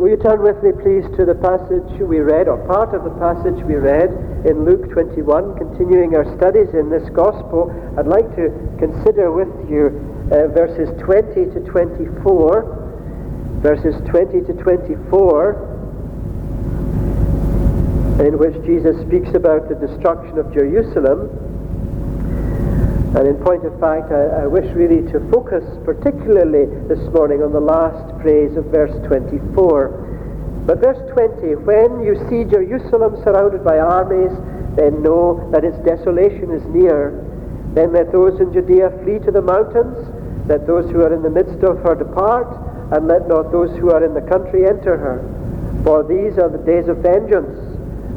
Will you turn with me, please, to the passage we read, or part of the passage we read in Luke 21, continuing our studies in this gospel? I'd like to consider with you uh, verses 20 to 24. Verses 20 to 24, in which Jesus speaks about the destruction of Jerusalem. And in point of fact, I, I wish really to focus particularly this morning on the last phrase of verse 24. But verse 20, when you see Jerusalem surrounded by armies, then know that its desolation is near. Then let those in Judea flee to the mountains, let those who are in the midst of her depart, and let not those who are in the country enter her. For these are the days of vengeance,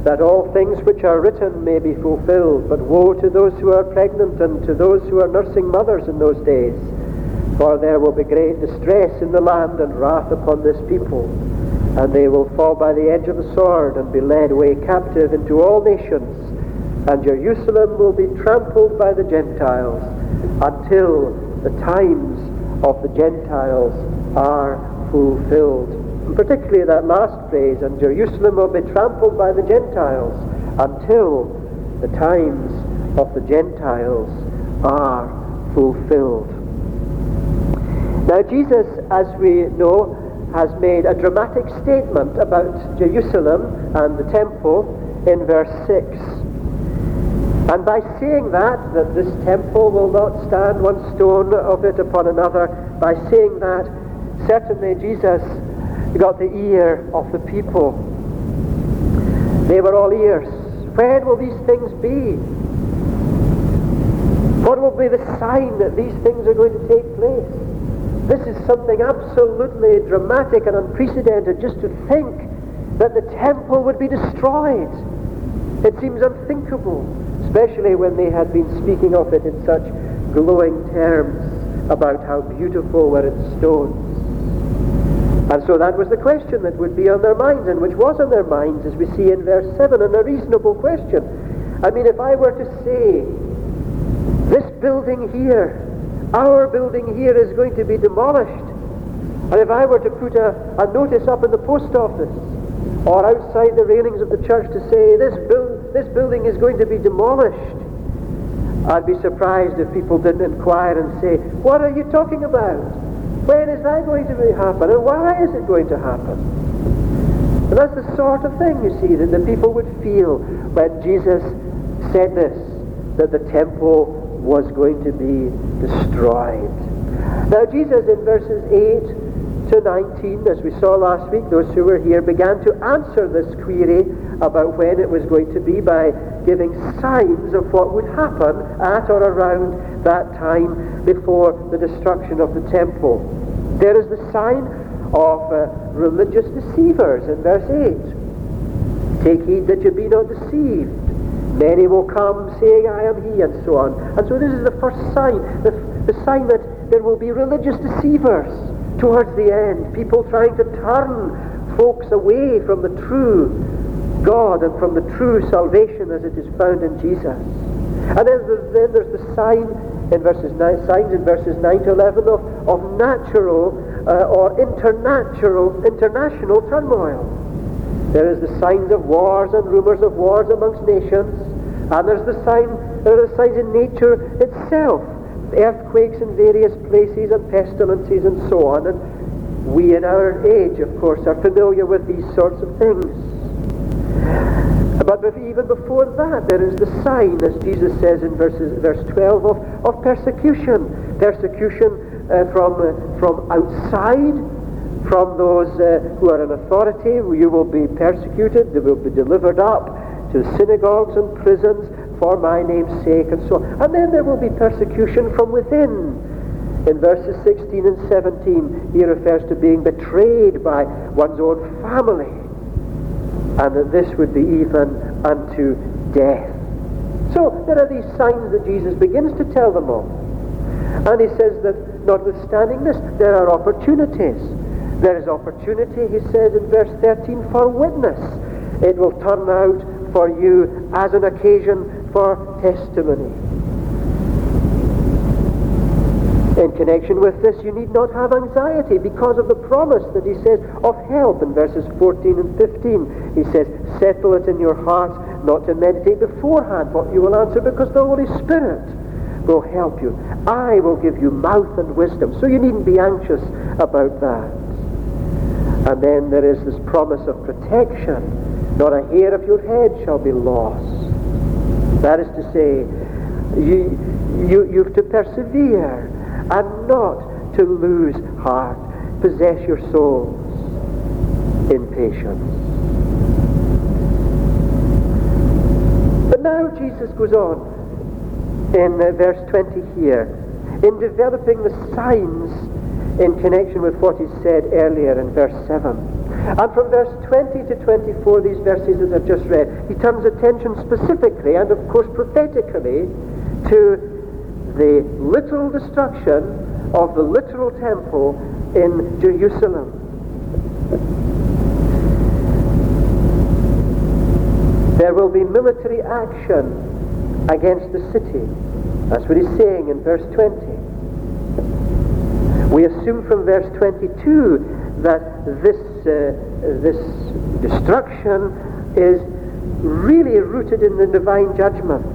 that all things which are written may be fulfilled. But woe to those who are pregnant and to those who are nursing mothers in those days. For there will be great distress in the land and wrath upon this people. And they will fall by the edge of the sword and be led away captive into all nations. And Jerusalem will be trampled by the Gentiles until the times of the Gentiles are fulfilled. Particularly that last phrase, and Jerusalem will be trampled by the Gentiles until the times of the Gentiles are fulfilled. Now, Jesus, as we know, has made a dramatic statement about Jerusalem and the temple in verse 6. And by saying that, that this temple will not stand one stone of it upon another, by saying that, certainly Jesus got the ear of the people. They were all ears. When will these things be? What will be the sign that these things are going to take place? This is something absolutely dramatic and unprecedented just to think that the temple would be destroyed. It seems unthinkable, especially when they had been speaking of it in such glowing terms about how beautiful were its stones. And so that was the question that would be on their minds, and which was on their minds, as we see in verse 7, and a reasonable question. I mean, if I were to say, this building here, our building here is going to be demolished, and if I were to put a, a notice up in the post office, or outside the railings of the church to say, this, build, this building is going to be demolished, I'd be surprised if people didn't inquire and say, what are you talking about? When is that going to happen? And why is it going to happen? And that's the sort of thing, you see, that the people would feel when Jesus said this, that the temple was going to be destroyed. Now, Jesus in verses 8 to 19, as we saw last week, those who were here began to answer this query about when it was going to be by giving signs of what would happen at or around that time before the destruction of the temple. There is the sign of uh, religious deceivers in verse 8. Take heed that you be not deceived. Many will come saying, I am he, and so on. And so this is the first sign, the, the sign that there will be religious deceivers towards the end. People trying to turn folks away from the true God and from the true salvation as it is found in Jesus. And then there's, then there's the sign in verses 9, signs in verses 9 to 11 of, of natural uh, or international, international turmoil. There is the signs of wars and rumors of wars amongst nations. And there's the sign, there are signs in nature itself. Earthquakes in various places and pestilences and so on. And we in our age, of course, are familiar with these sorts of things. But even before that, there is the sign, as Jesus says in verses, verse 12, of, of persecution. Persecution uh, from, uh, from outside, from those uh, who are in authority. You will be persecuted. They will be delivered up to synagogues and prisons for my name's sake and so on. And then there will be persecution from within. In verses 16 and 17, he refers to being betrayed by one's own family. And that this would be even unto death. So there are these signs that Jesus begins to tell them of. And he says that notwithstanding this, there are opportunities. There is opportunity, he says in verse 13, for witness. It will turn out for you as an occasion for testimony. In connection with this, you need not have anxiety because of the promise that he says of help in verses 14 and 15. He says, Settle it in your heart not to meditate beforehand what you will answer because the Holy Spirit will help you. I will give you mouth and wisdom. So you needn't be anxious about that. And then there is this promise of protection. Not a hair of your head shall be lost. That is to say, you, you, you have to persevere and not to lose heart. Possess your souls in patience. But now Jesus goes on in uh, verse 20 here in developing the signs in connection with what he said earlier in verse 7. And from verse 20 to 24, these verses that I've just read, he turns attention specifically and of course prophetically to the literal destruction of the literal temple in Jerusalem. There will be military action against the city. That's what he's saying in verse 20. We assume from verse 22 that this, this destruction is really rooted in the divine judgment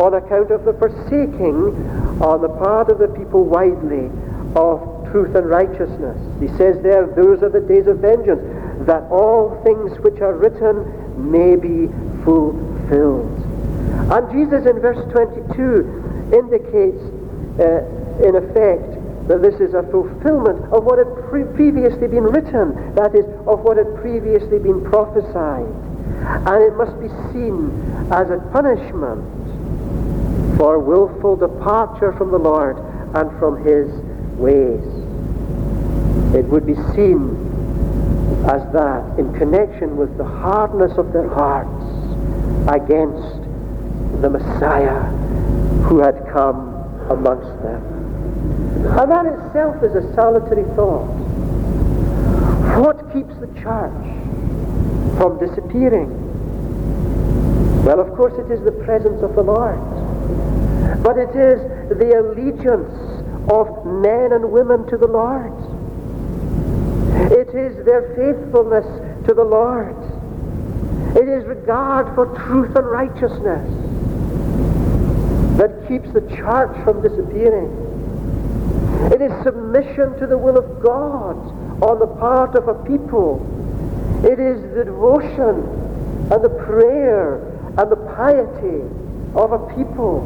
on account of the forsaking on the part of the people widely of truth and righteousness. He says there, those are the days of vengeance, that all things which are written may be fulfilled. And Jesus in verse 22 indicates, uh, in effect, that this is a fulfillment of what had pre- previously been written, that is, of what had previously been prophesied. And it must be seen as a punishment for willful departure from the Lord and from his ways. It would be seen as that in connection with the hardness of their hearts against the Messiah who had come amongst them. And that itself is a solitary thought. What keeps the church from disappearing? Well, of course, it is the presence of the Lord but it is the allegiance of men and women to the Lord. It is their faithfulness to the Lord. It is regard for truth and righteousness that keeps the church from disappearing. It is submission to the will of God on the part of a people. It is the devotion and the prayer and the piety of a people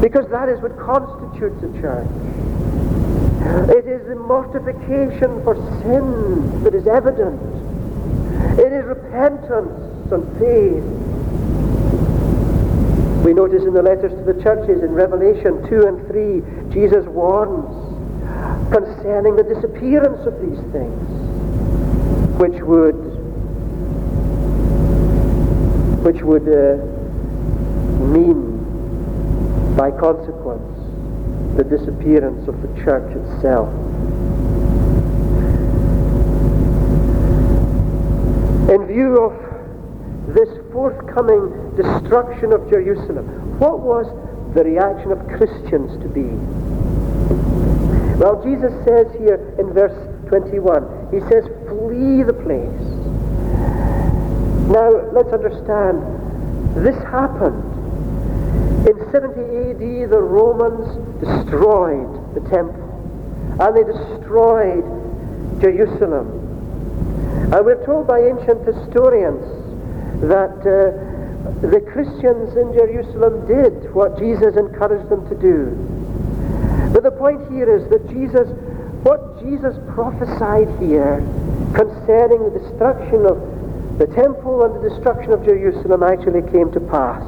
because that is what constitutes a church. It is the mortification for sin that is evident. It is repentance and faith. We notice in the letters to the churches in Revelation 2 and 3, Jesus warns concerning the disappearance of these things, which would which would uh, mean by consequence, the disappearance of the church itself. In view of forthcoming destruction of Jerusalem, what was the reaction of Christians to be? Well, Jesus says here in verse 21, he says, flee the place. Now, let's understand, this happened in 70 AD, the Romans destroyed the temple and they destroyed Jerusalem. And we're told by ancient historians that uh, the Christians in Jerusalem did what Jesus encouraged them to do. But the point here is that Jesus, what Jesus prophesied here concerning the destruction of the temple and the destruction of Jerusalem actually came to pass.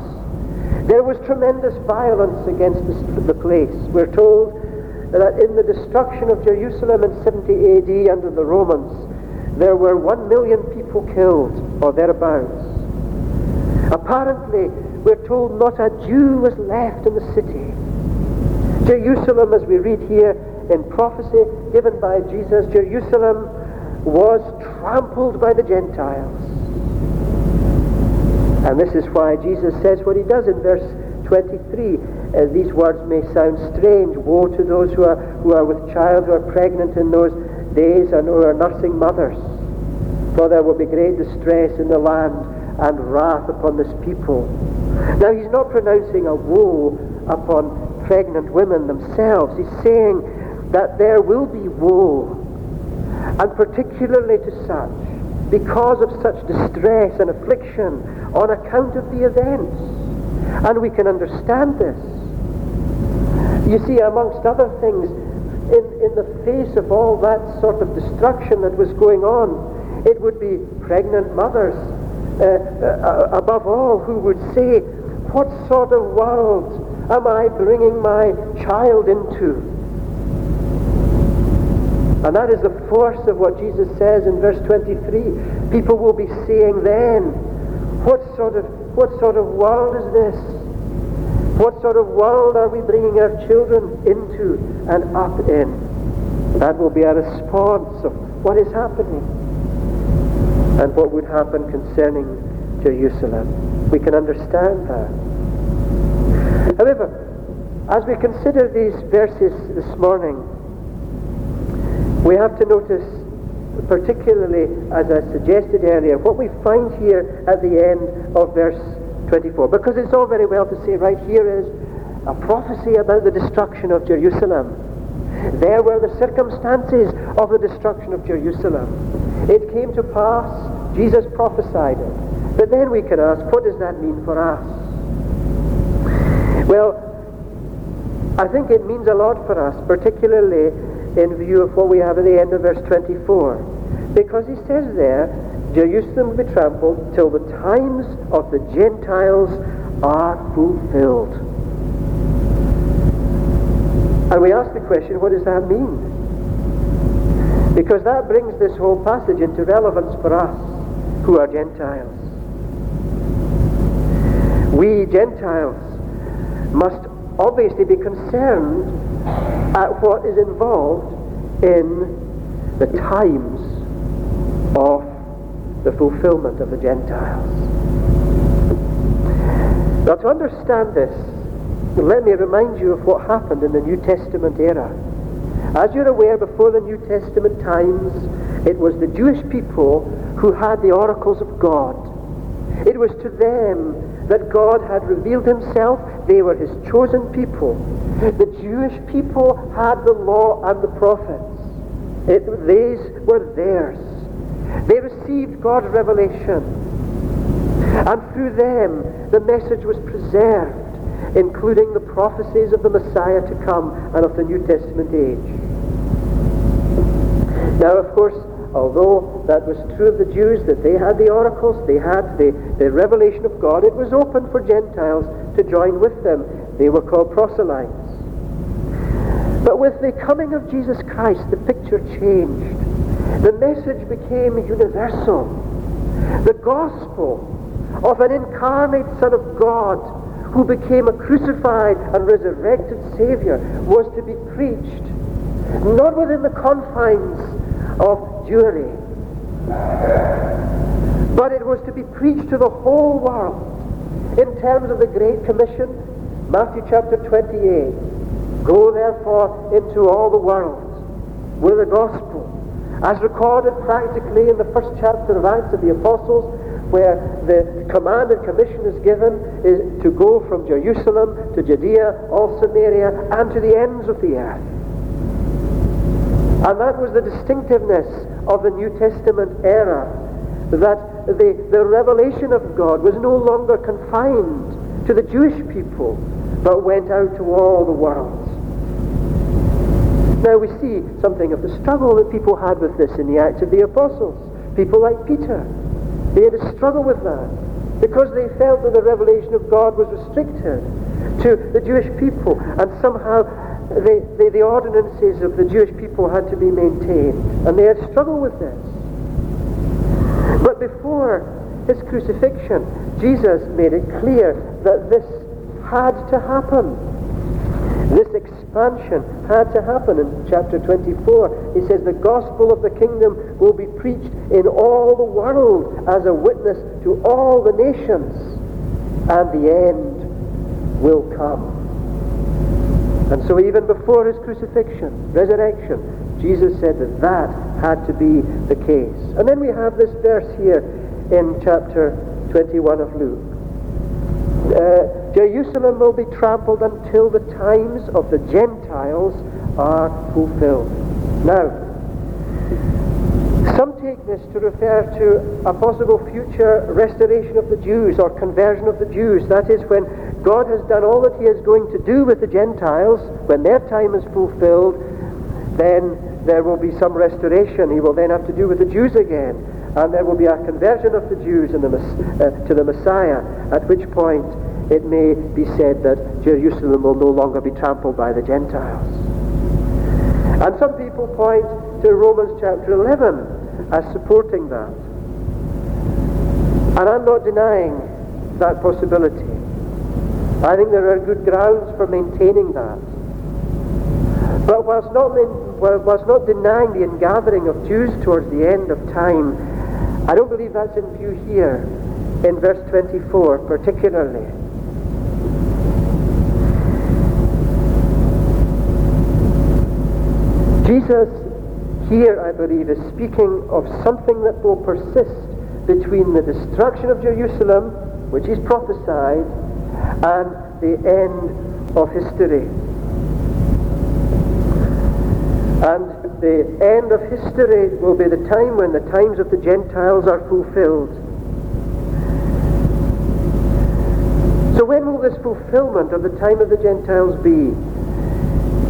There was tremendous violence against the place. We're told that in the destruction of Jerusalem in 70 AD under the Romans, there were one million people killed, or thereabouts. Apparently, we're told not a Jew was left in the city. Jerusalem, as we read here in prophecy given by Jesus, Jerusalem was trampled by the Gentiles. And this is why Jesus says what he does in verse 23. Uh, these words may sound strange. Woe to those who are, who are with child, who are pregnant in those days, and who are nursing mothers. For there will be great distress in the land and wrath upon this people. Now, he's not pronouncing a woe upon pregnant women themselves. He's saying that there will be woe, and particularly to such, because of such distress and affliction on account of the events. And we can understand this. You see, amongst other things, in, in the face of all that sort of destruction that was going on, it would be pregnant mothers, uh, uh, above all, who would say, What sort of world am I bringing my child into? And that is the force of what Jesus says in verse 23. People will be saying then, what sort of, what sort of world is this? What sort of world are we bringing our children into and up in? That will be a response of what is happening and what would happen concerning Jerusalem. We can understand that. However, as we consider these verses this morning, we have to notice, particularly as I suggested earlier, what we find here at the end of verse 24. Because it's all very well to say, right here is a prophecy about the destruction of Jerusalem. There were the circumstances of the destruction of Jerusalem. It came to pass, Jesus prophesied it. But then we can ask, what does that mean for us? Well, I think it means a lot for us, particularly in view of what we have at the end of verse 24. Because he says there, Jerusalem will be trampled till the times of the Gentiles are fulfilled. And we ask the question, what does that mean? Because that brings this whole passage into relevance for us who are Gentiles. We Gentiles must obviously be concerned at what is involved in the times of the fulfillment of the Gentiles. Now, to understand this, let me remind you of what happened in the New Testament era. As you're aware, before the New Testament times, it was the Jewish people who had the oracles of God. It was to them that God had revealed himself. They were his chosen people. The Jewish people had the law and the prophets. It, these were theirs. They received God's revelation. And through them, the message was preserved, including the prophecies of the Messiah to come and of the New Testament age. Now, of course, although that was true of the Jews, that they had the oracles, they had the, the revelation of God, it was open for Gentiles to join with them. They were called proselytes. But with the coming of Jesus Christ, the picture changed. The message became universal. The gospel of an incarnate Son of God who became a crucified and resurrected Savior was to be preached, not within the confines of Jewry, but it was to be preached to the whole world in terms of the Great Commission, Matthew chapter 28. Go therefore into all the world with the gospel as recorded practically in the first chapter of Acts of the Apostles, where the command and commission is given is to go from Jerusalem to Judea, all Samaria, and to the ends of the earth. And that was the distinctiveness of the New Testament era, that the, the revelation of God was no longer confined to the Jewish people, but went out to all the world. Now we see something of the struggle that people had with this in the Acts of the Apostles. People like Peter, they had a struggle with that because they felt that the revelation of God was restricted to the Jewish people and somehow the, the, the ordinances of the Jewish people had to be maintained. And they had struggled with this. But before his crucifixion, Jesus made it clear that this had to happen. This expansion had to happen in chapter 24. He says the gospel of the kingdom will be preached in all the world as a witness to all the nations, and the end will come. And so even before his crucifixion, resurrection, Jesus said that that had to be the case. And then we have this verse here in chapter 21 of Luke. Uh, Jerusalem will be trampled until the times of the Gentiles are fulfilled. Now, some take this to refer to a possible future restoration of the Jews or conversion of the Jews. That is, when God has done all that he is going to do with the Gentiles, when their time is fulfilled, then there will be some restoration. He will then have to do with the Jews again. And there will be a conversion of the Jews the, uh, to the Messiah, at which point it may be said that Jerusalem will no longer be trampled by the Gentiles. And some people point to Romans chapter 11 as supporting that. And I'm not denying that possibility. I think there are good grounds for maintaining that. But whilst not, whilst not denying the ingathering of Jews towards the end of time, I don't believe that's in view here in verse 24 particularly. Jesus here, I believe, is speaking of something that will persist between the destruction of Jerusalem, which is prophesied, and the end of history. And the end of history will be the time when the times of the Gentiles are fulfilled. So when will this fulfillment of the time of the Gentiles be?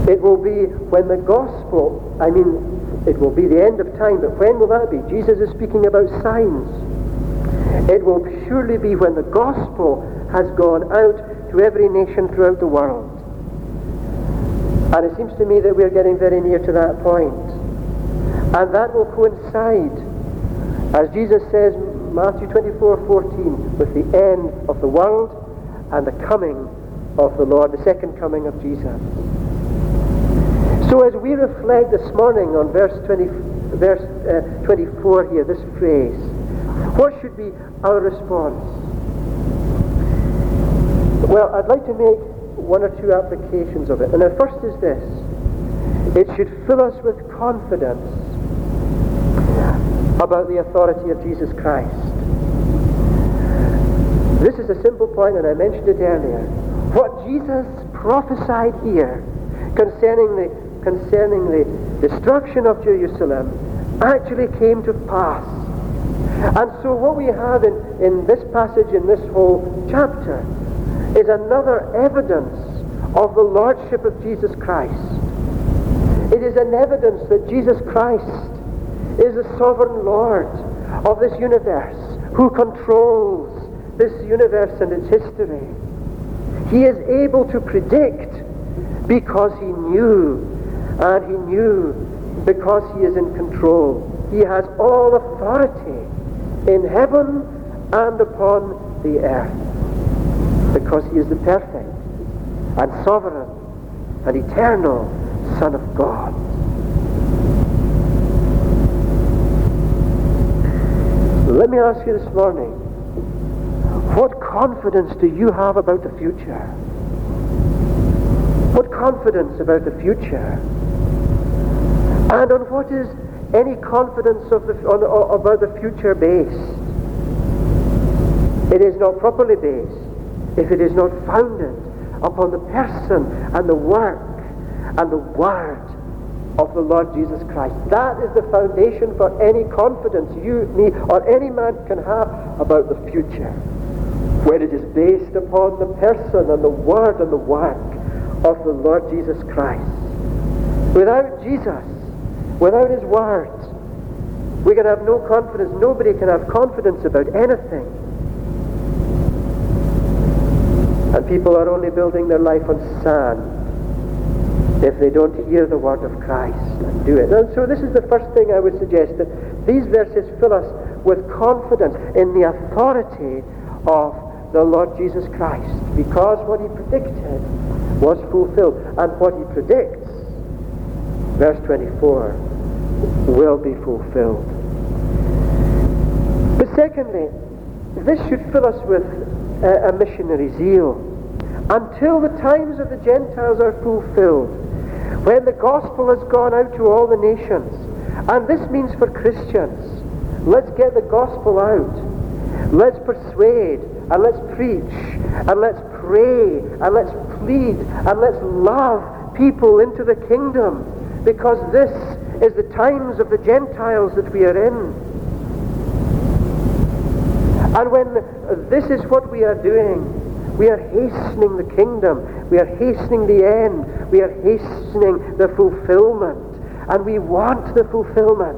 It will be when the gospel, I mean, it will be the end of time, but when will that be? Jesus is speaking about signs. It will surely be when the gospel has gone out to every nation throughout the world. And it seems to me that we're getting very near to that point. And that will coincide, as Jesus says, Matthew 24, 14, with the end of the world and the coming of the Lord, the second coming of Jesus. So as we reflect this morning on verse 20, verse uh, 24 here, this phrase, what should be our response? Well, I'd like to make one or two applications of it. And the first is this. It should fill us with confidence about the authority of Jesus Christ. This is a simple point, and I mentioned it earlier. What Jesus prophesied here concerning the concerning the destruction of Jerusalem actually came to pass. And so what we have in, in this passage, in this whole chapter, is another evidence of the Lordship of Jesus Christ. It is an evidence that Jesus Christ is the sovereign Lord of this universe who controls this universe and its history. He is able to predict because he knew and he knew because he is in control. He has all authority in heaven and upon the earth because he is the perfect and sovereign and eternal Son of God. Let me ask you this morning, what confidence do you have about the future? What confidence about the future? And on what is any confidence of the, on, about the future based? It is not properly based if it is not founded upon the person and the work and the word of the Lord Jesus Christ. That is the foundation for any confidence you, me, or any man can have about the future. When it is based upon the person and the word and the work of the Lord Jesus Christ. Without Jesus, Without His Word, we can have no confidence. Nobody can have confidence about anything. And people are only building their life on sand if they don't hear the word of Christ and do it. And so this is the first thing I would suggest, that these verses fill us with confidence in the authority of the Lord Jesus Christ, because what he predicted was fulfilled. And what he predicts, verse 24, will be fulfilled. But secondly, this should fill us with a, a missionary zeal. until the times of the Gentiles are fulfilled, when the gospel has gone out to all the nations. And this means for Christians, let's get the gospel out. Let's persuade, and let's preach, and let's pray, and let's plead, and let's love people into the kingdom, because this is the times of the Gentiles that we are in. And when this is what we are doing, we are hastening the kingdom. We are hastening the end. We are hastening the fulfillment. And we want the fulfillment.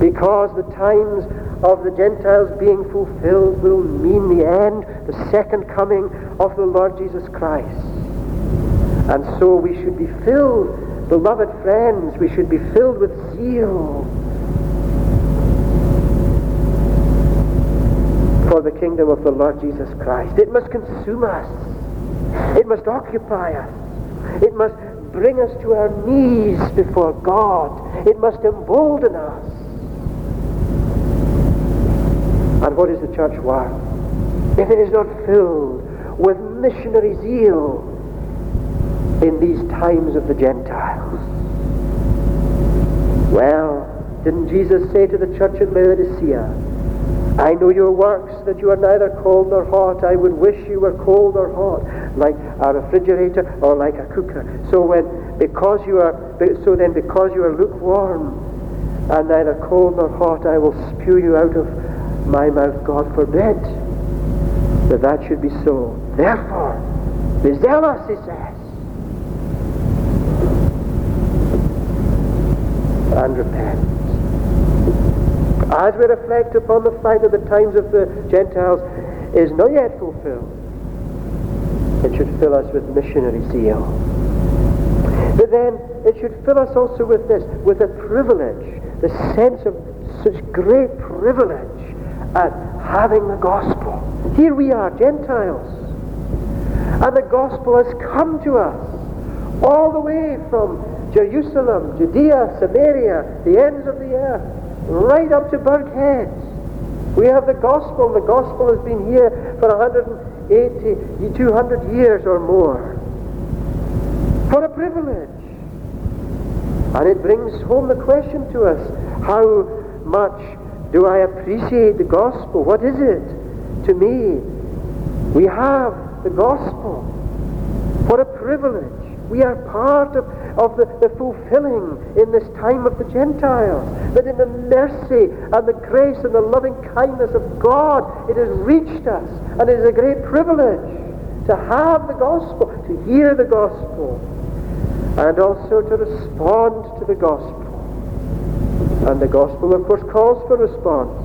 Because the times of the Gentiles being fulfilled will mean the end, the second coming of the Lord Jesus Christ. And so we should be filled, beloved friends, we should be filled with zeal for the kingdom of the Lord Jesus Christ. It must consume us. It must occupy us. It must bring us to our knees before God. It must embolden us. And what is the church worth if it is not filled with missionary zeal in these times of the Gentiles? Well, didn't Jesus say to the church at Laodicea, I know your works, that you are neither cold nor hot. I would wish you were cold or hot, like a refrigerator or like a cooker. So when, because you are, so then because you are lukewarm and neither cold nor hot, I will spew you out of my mouth. God forbid that that should be so. Therefore, be zealous, he says, and repent as we reflect upon the fact that the times of the Gentiles is not yet fulfilled, it should fill us with missionary zeal. But then it should fill us also with this, with a privilege, the sense of such great privilege at having the gospel. Here we are, Gentiles. And the gospel has come to us all the way from Jerusalem, Judea, Samaria, the ends of the earth right up to Birkhead. We have the gospel. The gospel has been here for 180, 200 years or more. What a privilege. And it brings home the question to us, how much do I appreciate the gospel? What is it to me? We have the gospel. What a privilege. We are part of, of the, the fulfilling in this time of the Gentiles. That in the mercy and the grace and the loving kindness of God, it has reached us. And it is a great privilege to have the gospel, to hear the gospel, and also to respond to the gospel. And the gospel, of course, calls for response.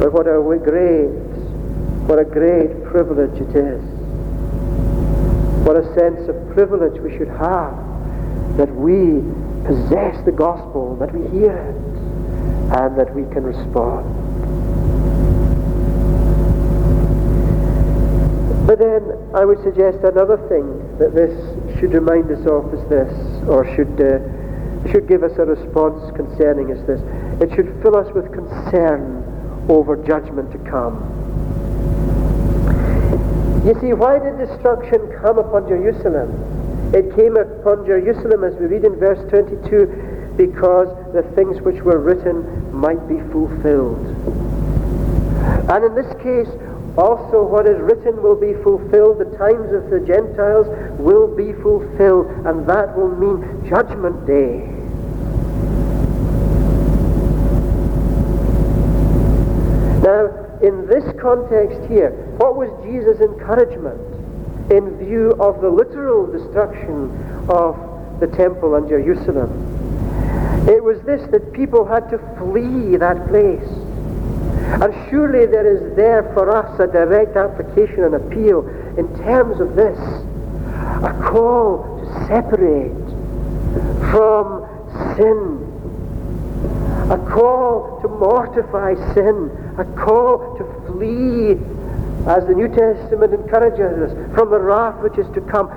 But what a great, what a great privilege it is what a sense of privilege we should have that we possess the gospel, that we hear it, and that we can respond. But then I would suggest another thing that this should remind us of is this, or should, uh, should give us a response concerning is this. It should fill us with concern over judgment to come. You see, why did destruction come upon Jerusalem? It came upon Jerusalem, as we read in verse 22, because the things which were written might be fulfilled. And in this case, also what is written will be fulfilled. The times of the Gentiles will be fulfilled, and that will mean Judgment Day. Now, in this context here, what was Jesus' encouragement in view of the literal destruction of the temple and Jerusalem? It was this that people had to flee that place. And surely there is there for us a direct application and appeal in terms of this a call to separate from sin a call to mortify sin, a call to flee, as the New Testament encourages us, from the wrath which is to come,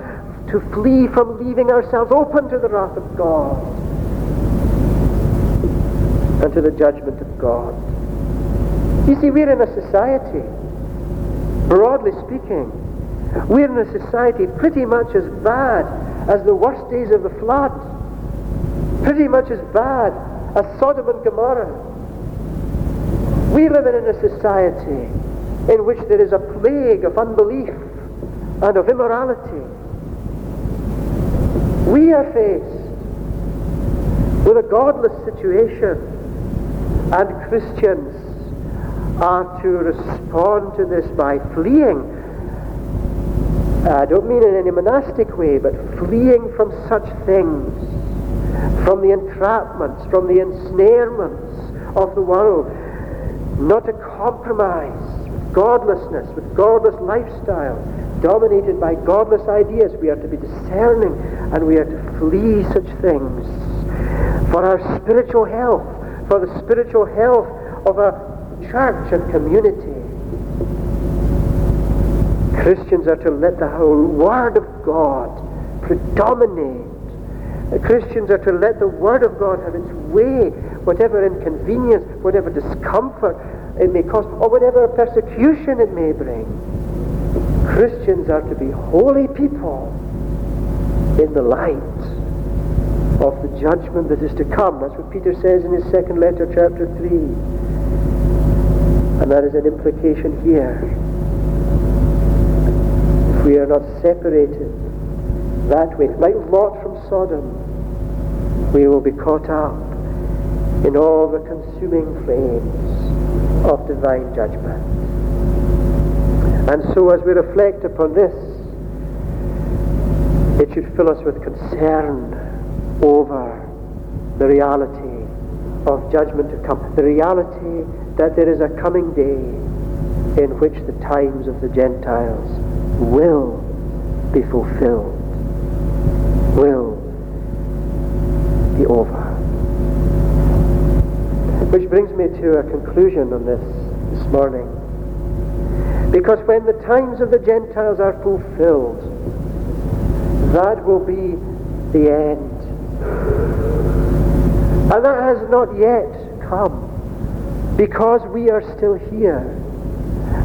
to flee from leaving ourselves open to the wrath of God and to the judgment of God. You see, we're in a society Broadly speaking, we're in a society pretty much as bad as the worst days of the flood, pretty much as bad as Sodom and Gomorrah. We live in a society in which there is a plague of unbelief and of immorality. We are faced with a godless situation, and Christians are to respond to this by fleeing. I don't mean in any monastic way, but fleeing from such things, from the entrapments, from the ensnarements of the world, not to compromise with godlessness, with godless lifestyle, dominated by godless ideas. We are to be discerning and we are to flee such things for our spiritual health, for the spiritual health of a church and community. Christians are to let the whole Word of God predominate. Christians are to let the Word of God have its way, whatever inconvenience, whatever discomfort it may cause, or whatever persecution it may bring. Christians are to be holy people in the light of the judgment that is to come. That's what Peter says in his second letter, chapter 3. And that is an implication here. If we are not separated that way, like Lot from Sodom, we will be caught up in all the consuming flames of divine judgment. And so as we reflect upon this, it should fill us with concern over the reality of judgment to come, the reality that there is a coming day in which the times of the Gentiles will be fulfilled, will be over. Brings me to a conclusion on this this morning. Because when the times of the Gentiles are fulfilled, that will be the end. And that has not yet come because we are still here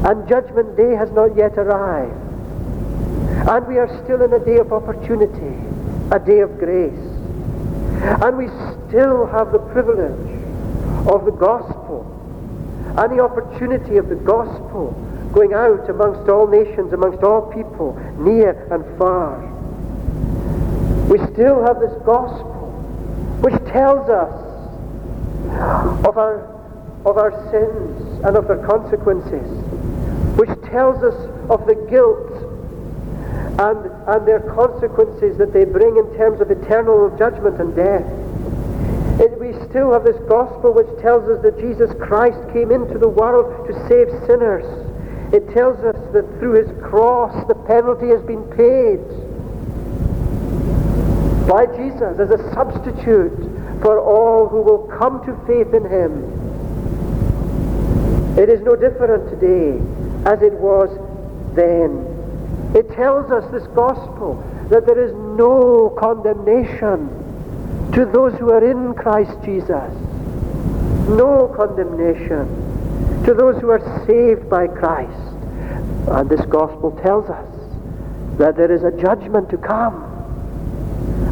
and judgment day has not yet arrived and we are still in a day of opportunity a day of grace and we still have the privilege of the gospel and the opportunity of the gospel going out amongst all nations amongst all people near and far we still have this gospel which tells us of our of our sins and of their consequences, which tells us of the guilt and, and their consequences that they bring in terms of eternal judgment and death. Still have this gospel which tells us that Jesus Christ came into the world to save sinners. It tells us that through his cross the penalty has been paid by Jesus as a substitute for all who will come to faith in him. It is no different today as it was then. It tells us, this gospel, that there is no condemnation to those who are in Christ Jesus. No condemnation to those who are saved by Christ. And this gospel tells us that there is a judgment to come,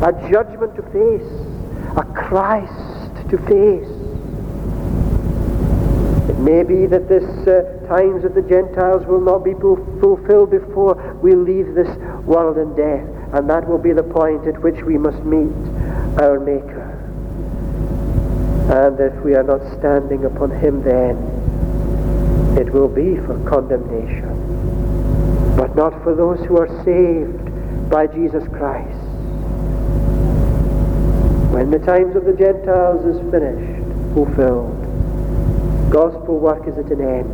a judgment to face, a Christ to face. It may be that this uh, times of the Gentiles will not be fulfilled before we leave this world in death, and that will be the point at which we must meet our Maker. And if we are not standing upon Him then, it will be for condemnation, but not for those who are saved by Jesus Christ. When the times of the Gentiles is finished, fulfilled, gospel work is at an end.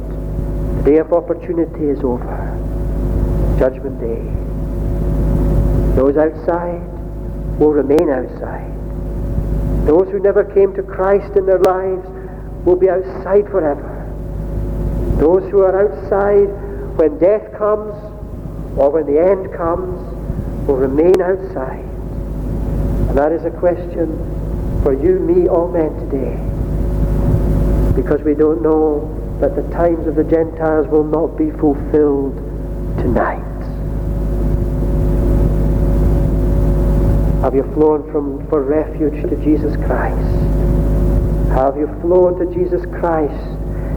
The day of opportunity is over. Judgment day. Those outside will remain outside. Those who never came to Christ in their lives will be outside forever. Those who are outside when death comes or when the end comes will remain outside. And that is a question for you, me, all men today because we don't know that the times of the Gentiles will not be fulfilled tonight. Have you flown from, for refuge to Jesus Christ? Have you flown to Jesus Christ,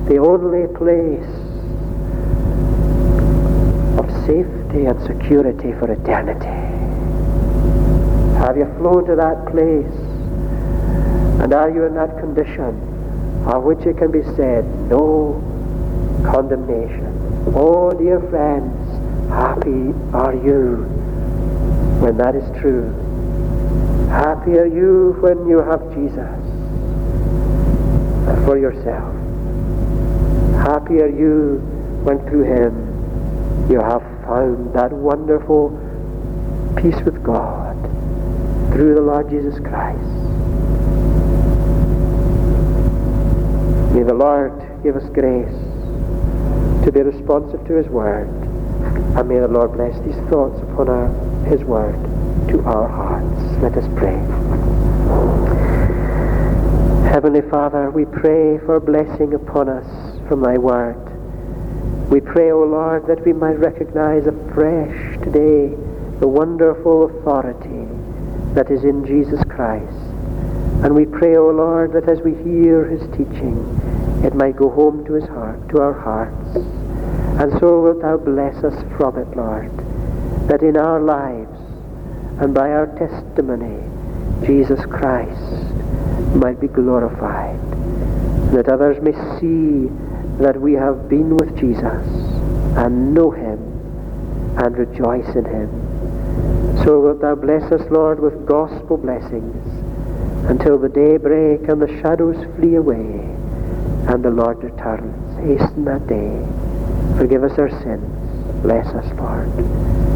the only place of safety and security for eternity? Have you flown to that place? And are you in that condition of which it can be said, no condemnation? Oh, dear friends, happy are you when that is true. Happy are you when you have Jesus for yourself. Happy are you when through him you have found that wonderful peace with God through the Lord Jesus Christ. May the Lord give us grace to be responsive to his word. And may the Lord bless these thoughts upon our, his word to our hearts. Let us pray. Heavenly Father, we pray for blessing upon us from thy word. We pray, O Lord, that we might recognize afresh today the wonderful authority that is in Jesus Christ. And we pray, O Lord, that as we hear his teaching, it might go home to his heart, to our hearts. And so wilt thou bless us from it, Lord, that in our lives and by our testimony, Jesus Christ might be glorified, that others may see that we have been with Jesus and know him and rejoice in him. So wilt thou bless us, Lord, with gospel blessings until the day break and the shadows flee away and the Lord returns. Hasten that day. Forgive us our sins. Bless us, Lord.